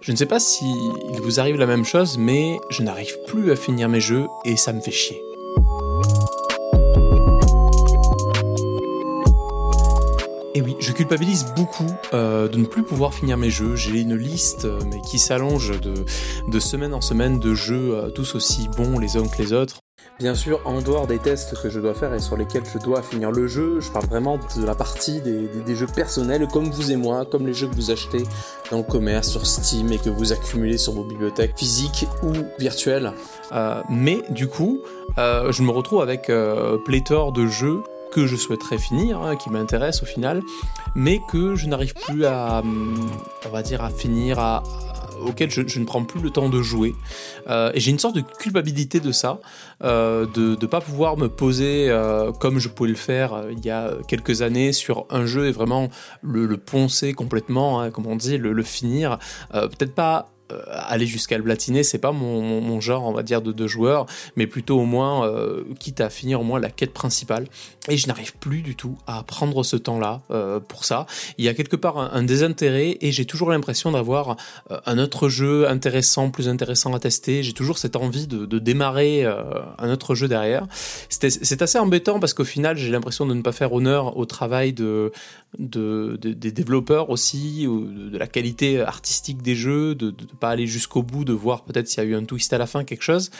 Je ne sais pas si il vous arrive la même chose, mais je n'arrive plus à finir mes jeux et ça me fait chier. Et oui, je culpabilise beaucoup euh, de ne plus pouvoir finir mes jeux. J'ai une liste euh, mais qui s'allonge de, semaine en semaine de jeux euh, tous aussi bons les uns que les autres. Bien sûr, en dehors des tests que je dois faire et sur lesquels je dois finir le jeu, je parle vraiment de la partie des, jeux personnels comme vous et moi, comme les jeux que vous achetez dans le commerce, sur Steam et que vous accumulez sur vos bibliothèques physiques ou virtuelles. Euh, mais du coup, euh, je me retrouve avec euh, pléthore de jeux que je souhaiterais finir, hein, qui m'intéressent au final, mais que je n'arrive plus à, hum, on va dire, à finir, à, auquel je, ne prends plus le temps de jouer. Euh, et j'ai une sorte de culpabilité de ça, euh, de ne pas pouvoir me poser euh, comme je pouvais le faire il y a quelques années sur un jeu et vraiment le, poncer complètement, hein, comme on dit, le, finir. Peut-être pas aller jusqu'à le platiner, c'est pas mon, genre, on va dire, de, de joueur, mais plutôt au moins, euh, quitte à finir au moins la quête principale. Et je n'arrive plus du tout à prendre ce temps-là euh, pour ça. Il y a quelque part un, désintérêt et j'ai toujours l'impression d'avoir un autre jeu intéressant, plus intéressant à tester. J'ai toujours cette envie de, démarrer un autre jeu derrière. C'est assez embêtant parce qu'au final, j'ai l'impression de ne pas faire honneur au travail de, de, des développeurs aussi, de, de, la qualité artistique des jeux, de, de pas aller jusqu'au bout, de voir peut-être s'il y a eu un twist à la fin, quelque chose.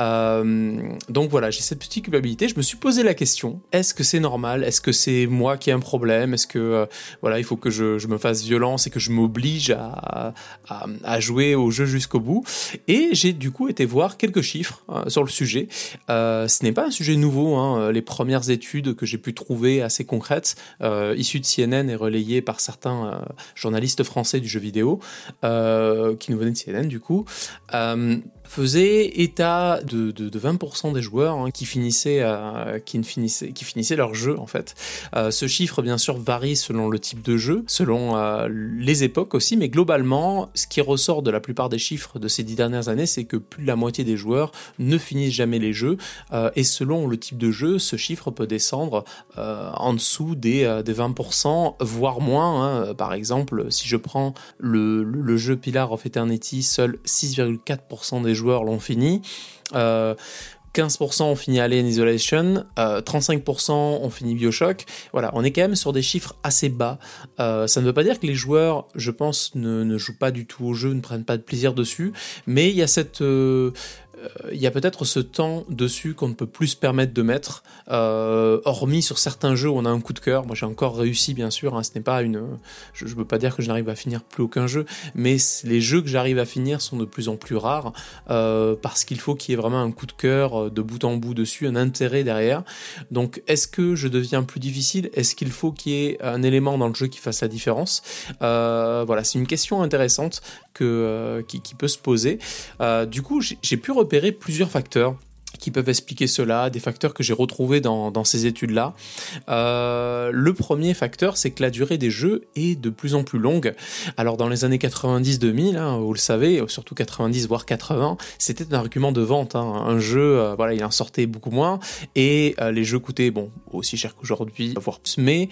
Euh, donc voilà, j'ai cette petite culpabilité. Je me suis posé la question est-ce que c'est normal? Est-ce que c'est moi qui ai un problème? Est-ce que euh, voilà, il faut que je, me fasse violence et que je m'oblige à, à, jouer au jeu jusqu'au bout? Et j'ai du coup été voir quelques chiffres hein, sur le sujet. Euh, ce n'est pas un sujet nouveau. Hein. Les premières études que j'ai pu trouver assez concrètes, issues de CNN et relayées par certains journalistes français du jeu vidéo, qui CNN du coup faisait état de, de, de 20% des joueurs hein, qui finissaient, euh, finissaient, qui finissaient leur jeu en fait. Euh, ce chiffre bien sûr varie selon le type de jeu, selon euh, les époques aussi, mais globalement, ce qui ressort de la plupart des chiffres de ces dix dernières années, c'est que plus de la moitié des joueurs ne finissent jamais les jeux, et selon le type de jeu, ce chiffre peut descendre en dessous des, des 20%, voire moins. Hein. Par exemple, si je prends le jeu Pillar of Eternity, seuls 6,4% des joueurs l'ont fini. 15% euh, ont fini Alien Isolation, 35% euh, ont fini Bioshock. Voilà, on est quand même sur des chiffres assez bas. Euh, ça ne veut pas dire que les joueurs, je pense, ne, ne, jouent pas du tout au jeu, ne prennent pas de plaisir dessus, mais il y a cette il y a peut-être ce temps dessus qu'on ne peut plus se permettre de mettre, euh, hormis sur certains jeux où on a un coup de cœur. Moi, j'ai encore réussi, bien sûr. Hein, ce n'est pas une, je, ne veux pas dire que je n'arrive à finir plus aucun jeu, mais les jeux que j'arrive à finir sont de plus en plus rares euh, parce qu'il faut qu'il y ait vraiment un coup de cœur euh, de bout en bout dessus, un intérêt derrière. Donc, est-ce que je deviens plus difficile? Est-ce qu'il faut qu'il y ait un élément dans le jeu qui fasse la différence? Voilà, c'est une question intéressante que qui, qui, peut se poser. du coup, j'ai pu repérer plusieurs facteurs qui peuvent expliquer cela, des facteurs que j'ai retrouvés dans, ces études-là. Euh, le premier facteur, c'est que la durée des jeux est de plus en plus longue. Alors dans les années 90-2000, hein, vous le savez, surtout 90 voire 80, c'était un argument de vente. Hein. Un jeu, euh, voilà, il en sortait beaucoup moins et euh, les jeux coûtaient bon aussi cher qu'aujourd'hui, voire plus. Mais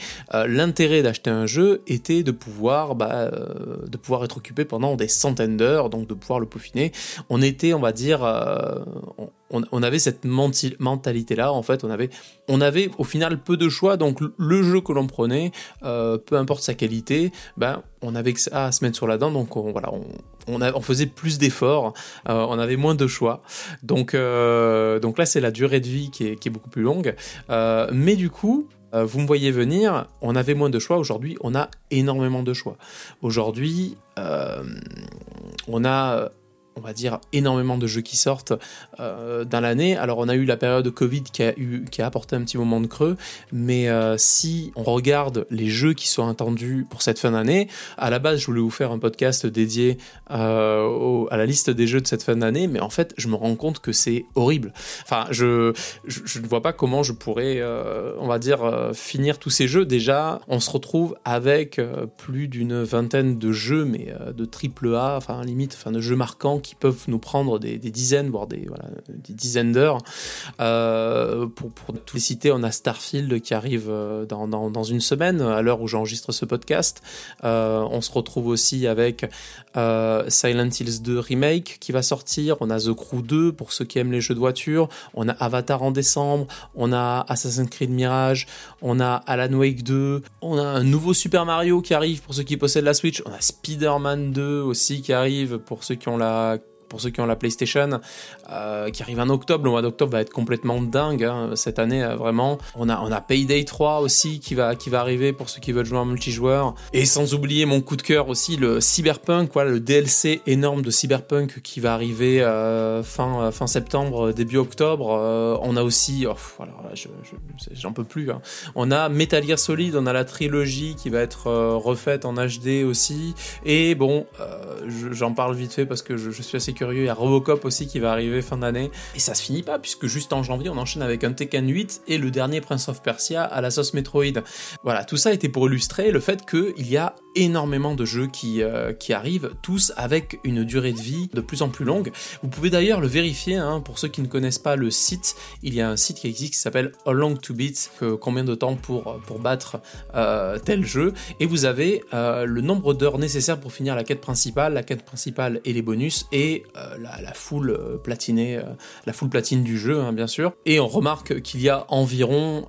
l'intérêt d'acheter un jeu était de pouvoir, bah, de pouvoir être occupé pendant des centaines d'heures, donc de pouvoir le peaufiner. On était, on va dire, on, avait cette mentalité-là, en fait, on avait, au final peu de choix, donc le jeu que l'on prenait, euh, peu importe sa qualité, ben, on avait que ça à se mettre sur la dent, donc on, voilà, on, faisait plus d'efforts, euh, on avait moins de choix. Donc, euh, donc là, c'est la durée de vie qui est, qui est beaucoup plus longue. mais du coup, vous me voyez venir, on avait moins de choix. Aujourd'hui, on a énormément de choix. Aujourd'hui, on a on va dire, énormément de jeux qui sortent euh, dans l'année. Alors on a eu la période de Covid qui a, eu, apporté un petit moment de creux, mais euh, si on regarde les jeux qui sont attendus pour cette fin d'année, à la base je voulais vous faire un podcast dédié euh, à la liste des jeux de cette fin d'année, mais en fait je me rends compte que c'est horrible. Enfin, je, je, ne vois pas comment je pourrais, on va dire, finir tous ces jeux. Déjà, on se retrouve avec plus d'une vingtaine de jeux, mais de triple A, enfin limite, enfin de jeux marquants qui peuvent nous prendre des, dizaines, voire des, dizaines d'heures. Euh, pour, pour tous les citer, on a Starfield qui arrive euh, dans, une semaine, à l'heure où j'enregistre ce podcast. Euh, on se retrouve aussi avec Silent Hills 2 Remake qui va sortir. On a The Crew 2 pour ceux qui aiment les jeux de voiture. On a Avatar en décembre. On a Assassin's Creed Mirage. On a Alan Wake 2. On a un nouveau Super Mario qui arrive pour ceux qui possèdent la Switch. On a Spider-Man 2 aussi qui arrive pour ceux qui ont la pour ceux qui ont la PlayStation, euh, qui arrive en octobre. Le mois d'octobre va être complètement dingue hein, cette année, euh, vraiment. On a, on a Payday 3 aussi qui va, qui va arriver pour ceux qui veulent jouer en multijoueur. Et sans oublier mon coup de cœur aussi, le Cyberpunk, quoi, le DLC énorme de Cyberpunk qui va arriver euh, fin, fin septembre, début octobre. on a aussi, oh, voilà, j'en peux plus. Hein. On a Metal Gear Solid, on a la trilogie qui va être refaite en HD aussi. Et bon, j'en parle vite fait parce que je, je suis assez curieux il y a Robocop aussi qui va arriver fin d'année. Et ça se finit pas, puisque juste en janvier, on enchaîne avec un Tekken 8 et le dernier Prince of Persia à la sauce Metroid. Voilà, tout ça était pour illustrer le fait qu'il y a énormément de jeux qui, euh, qui arrivent, tous avec une durée de vie de plus en plus longue. Vous pouvez d'ailleurs le vérifier, hein, pour ceux qui ne connaissent pas le site, il y a un site qui existe qui s'appelle How Long to Beat, combien de temps pour, pour battre euh, tel jeu, et vous avez euh, le nombre d'heures nécessaires pour finir la quête principale, la quête principale et les bonus, et la, la, foule platinée, la foule platine du jeu, hein, bien sûr. Et on remarque qu'il y a environ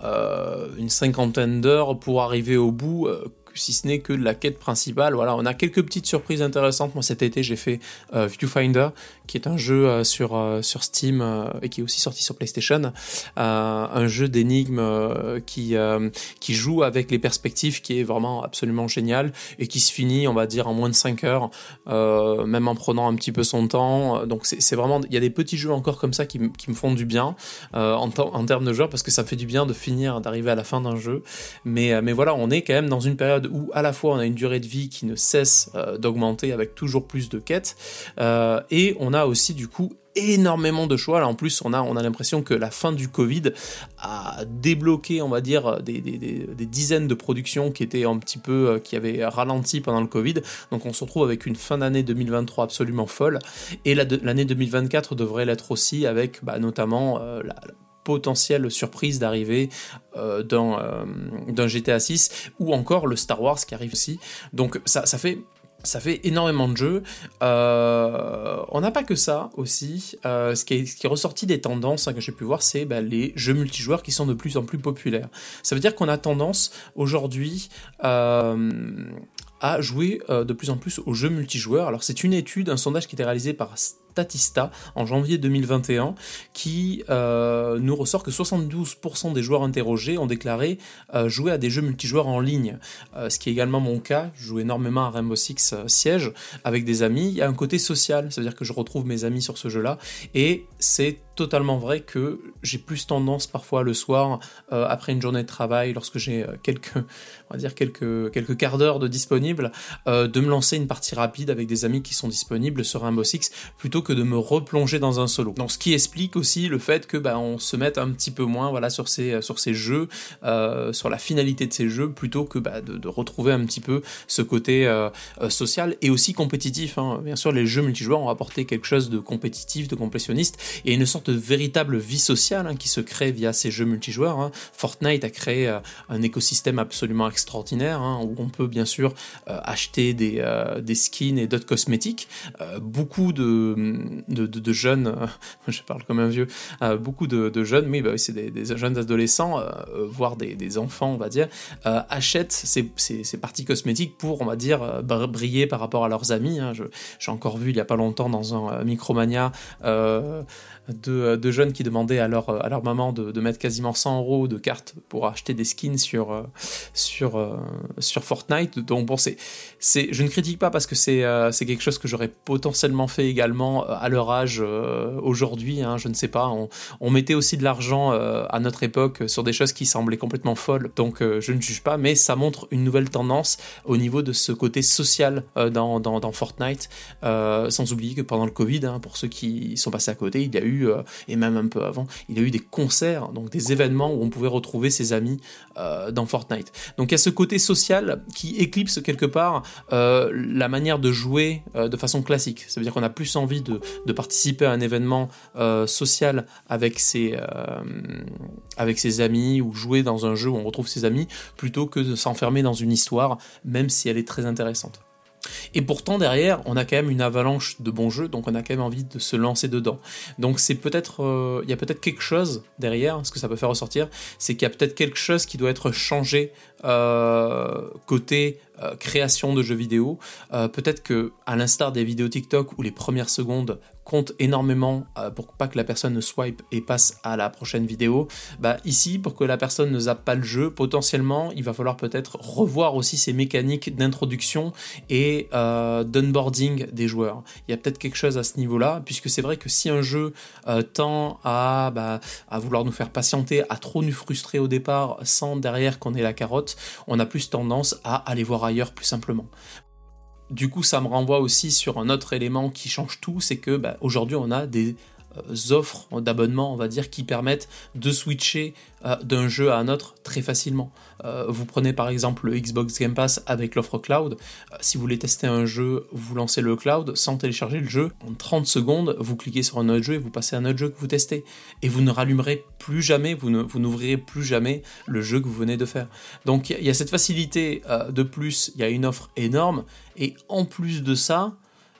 une cinquantaine d'heures pour arriver au bout si ce n'est que de la quête principale. Voilà, on a quelques petites surprises intéressantes. Moi, cet été, j'ai fait euh, Viewfinder, qui est un jeu euh, sur, euh, sur Steam et qui est aussi sorti sur PlayStation. un jeu d'énigmes qui, qui joue avec les perspectives, qui est vraiment absolument génial et qui se finit, on va dire, en moins de 5 heures, même en prenant un petit peu son temps. Donc, c'est vraiment, il y a des petits jeux encore comme ça qui, qui me font du bien en, termes de joueurs parce que ça fait du bien de finir, d'arriver à la fin d'un jeu. Mais, mais voilà, on est quand même dans une période où à la fois on a une durée de vie qui ne cesse euh, d'augmenter avec toujours plus de quêtes, euh, et on a aussi du coup énormément de choix. Là, en plus, on a, on a l'impression que la fin du Covid a débloqué, on va dire, des, dizaines de productions qui étaient un petit peu, euh, qui avaient ralenti pendant le Covid. Donc, on se retrouve avec une fin d'année 2023 absolument folle. Et l'année 2024 devrait l'être aussi avec, bah, notamment, la, potentielle surprise d'arrivée euh, dans, euh, d'un GTA 6 ou encore le Star Wars qui arrive aussi. Donc ça, fait énormément de jeux. Euh, on n'a pas que ça aussi. ce, qui est, ce, qui est, ressorti des tendances hein, que j'ai pu voir, c'est bah, les jeux multijoueurs qui sont de plus en plus populaires. Ça veut dire qu'on a tendance aujourd'hui à jouer de plus en plus aux jeux multijoueurs. Alors c'est une étude, un sondage qui était réalisé par Statista en janvier 2021 qui euh, nous ressort que 72% des joueurs interrogés ont déclaré euh, jouer à des jeux multijoueurs en ligne, euh, ce qui est également mon cas. Je joue énormément à Rainbow Six Siege avec des amis. Il y a un côté social, c'est-à-dire que je retrouve mes amis sur ce jeu-là et c'est totalement vrai que j'ai plus tendance parfois le soir, après une journée de travail, lorsque j'ai quelques, on va dire quelques, quelques quarts d'heure de disponible, de me lancer une partie rapide avec des amis qui sont disponibles sur Rainbow Six, plutôt que de me replonger dans un solo. Donc ce qui explique aussi le fait que bah, on se mette un petit peu moins voilà sur ces sur ces jeux, euh, sur la finalité de ces jeux, plutôt que bah, de, retrouver un petit peu ce côté euh, euh, social et aussi compétitif. Hein. Bien sûr, les jeux multijoueurs ont apporté quelque chose de compétitif, de complétionniste et une sorte de véritable vie sociale hein, qui se crée via ces jeux multijoueurs. Hein. Fortnite a créé un écosystème absolument extraordinaire où on peut bien sûr acheter des, des skins et d'autres cosmétiques. beaucoup de de, jeunes, euh, je parle comme un vieux, euh, beaucoup de, jeunes, mais bah, c'est des, jeunes adolescents, euh, voire des, enfants, on va dire, achètent ces, parties cosmétiques pour, on va dire, briller par rapport à leurs amis. Hein. J'ai encore vu il n'y a pas longtemps dans un Micromania de, jeunes qui demandaient à leur, à leur maman de, mettre quasiment 100 euros de cartes pour acheter des skins sur, sur, sur Fortnite. Donc bon, c'est, je ne critique pas parce que c'est quelque chose que j'aurais potentiellement fait également à leur âge euh, aujourd'hui, hein, je ne sais pas. On, mettait aussi de l'argent euh, à notre époque sur des choses qui semblaient complètement folles, donc euh, je ne juge pas, mais ça montre une nouvelle tendance au niveau de ce côté social dans, dans, Fortnite, sans oublier que pendant le Covid, hein, pour ceux qui sont passés à côté, il y a eu, et même un peu avant, il y a eu des concerts, donc des événements où on pouvait retrouver ses amis dans Fortnite. Donc il y a ce côté social qui éclipse quelque part la manière de jouer de façon classique. Ça veut dire qu'on a plus envie de de, participer à un événement social avec ses, avec ses amis ou jouer dans un jeu où on retrouve ses amis plutôt que de s'enfermer dans une histoire, même si elle est très intéressante. Et pourtant derrière, on a quand même une avalanche de bons jeux, donc on a quand même envie de se lancer dedans. Donc c'est peut-être, euh, il y a peut-être quelque chose derrière, ce que ça peut faire ressortir, c'est qu'il y a peut-être quelque chose qui doit être changé euh, côté euh, création de jeux vidéo. peut-être que, à l'instar des vidéos TikTok où les premières secondes compte énormément euh, pour pas que la personne ne swipe et passe à la prochaine vidéo, bah ici pour que la personne ne zappe pas le jeu, potentiellement il va falloir peut-être revoir aussi ces mécaniques d'introduction et euh, d'onboarding des joueurs. Il y a peut-être quelque chose à ce niveau-là, puisque c'est vrai que si un jeu euh, tend bah, à vouloir nous faire patienter, à trop nous frustrer au départ sans derrière qu'on ait la carotte, on a plus tendance à aller voir ailleurs plus simplement. Du coup, ça me renvoie aussi sur un autre élément qui change tout, c'est que bah, aujourd'hui, on a des offres d'abonnement, on va dire, qui permettent de switcher euh, d'un jeu à un autre très facilement. Euh, vous prenez par exemple le Xbox Game Pass avec l'offre cloud. si vous voulez tester un jeu, vous lancez le cloud sans télécharger le jeu. En 30 secondes, vous cliquez sur un autre jeu et vous passez à un autre jeu que vous testez. Et vous ne rallumerez plus jamais, vous n'ouvrirez plus jamais le jeu que vous venez de faire. Donc il y, a cette facilité de plus, il y a une offre énorme. Et en plus de ça,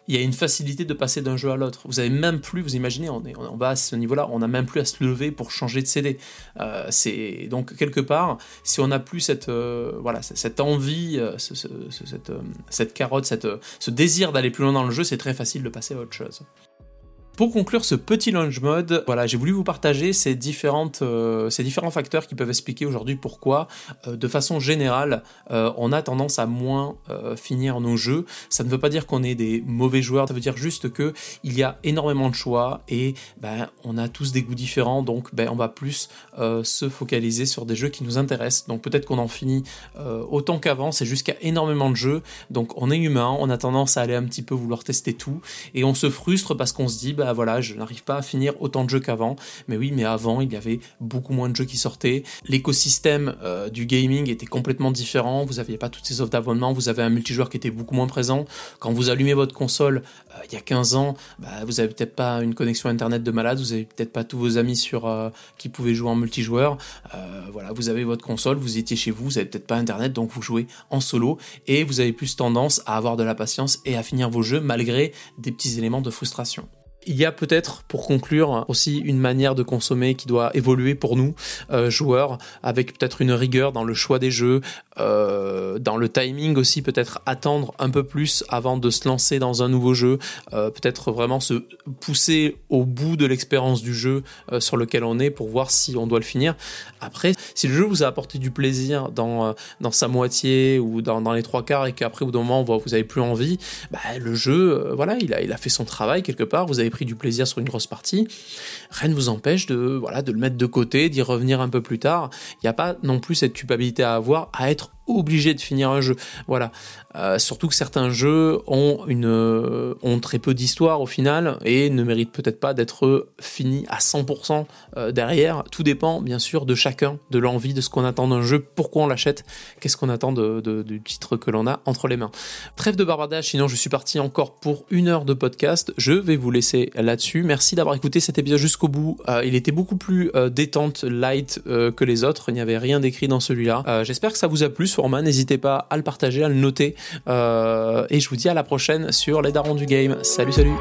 il y a une facilité de passer d'un jeu à l'autre. Vous avez même plus, vous imaginez, on, est, on va à ce niveau-là, on n'a même plus à se lever pour changer de CD. Euh, c'est donc quelque part, si on n'a plus cette euh, voilà cette envie, euh, cette, cette, carotte, cette, ce désir d'aller plus loin dans le jeu, c'est très facile de passer à autre chose. Pour conclure ce petit launch mode, voilà, j'ai voulu vous partager ces, différentes, euh, ces différents facteurs qui peuvent expliquer aujourd'hui pourquoi, euh, de façon générale, euh, on a tendance à moins finir nos jeux. Ça ne veut pas dire qu'on est des mauvais joueurs, ça veut dire juste que il y a énormément de choix et ben, on a tous des goûts différents, donc ben, on va plus se focaliser sur des jeux qui nous intéressent. Donc peut-être qu'on en finit autant qu'avant, c'est jusqu'à énormément de jeux. Donc on est humain, on a tendance à aller un petit peu vouloir tester tout et on se frustre parce qu'on se dit ben, bah voilà, je n'arrive pas à finir autant de jeux qu'avant. Mais oui, mais avant, il y avait beaucoup moins de jeux qui sortaient. L'écosystème euh, du gaming était complètement différent. Vous n'aviez pas toutes ces offres d'abonnement. Vous avez un multijoueur qui était beaucoup moins présent. Quand vous allumez votre console euh, il y a 15 ans, bah, vous avez peut-être pas une connexion internet de malade. Vous avez peut-être pas tous vos amis sur euh, qui pouvaient jouer en multijoueur. voilà, vous avez votre console, vous étiez chez vous, vous avez peut-être pas internet, donc vous jouez en solo et vous avez plus tendance à avoir de la patience et à finir vos jeux malgré des petits éléments de frustration. Il y a peut-être, pour conclure, aussi une manière de consommer qui doit évoluer pour nous, euh, joueurs, avec peut-être une rigueur dans le choix des jeux, euh, dans le timing aussi, peut-être attendre un peu plus avant de se lancer dans un nouveau jeu, euh, peut-être vraiment se pousser au bout de l'expérience du jeu sur lequel on est pour voir si on doit le finir. Après, si le jeu vous a apporté du plaisir dans, dans sa moitié ou dans, les trois quarts et qu'après au bout d'un vous n'avez plus envie, bah, le jeu, voilà, il a, il a fait son travail quelque part, vous avez pris du plaisir sur une grosse partie, rien ne vous empêche de, voilà, de le mettre de côté, d'y revenir un peu plus tard. Il n'y a pas non plus cette culpabilité à avoir à être obligé de finir un jeu. Voilà. Euh, surtout que certains jeux ont, une, euh, ont très peu d'histoire au final et ne méritent peut-être pas d'être finis à 100% euh, derrière. Tout dépend bien sûr de chacun, de l'envie, de ce qu'on attend d'un jeu, pourquoi on l'achète, qu'est-ce qu'on attend de, du titre que l'on a entre les mains. Trêve de barbardage, sinon je suis parti encore pour une heure de podcast. Je vais vous laisser là-dessus. Merci d'avoir écouté cet épisode jusqu'au bout. il était beaucoup plus détente, light que les autres. Il n'y avait rien d'écrit dans celui-là. J'espère que ça vous a plu format. N'hésitez pas à le partager, à le noter. Euh, et je vous dis à la prochaine sur les darons du game. Salut, salut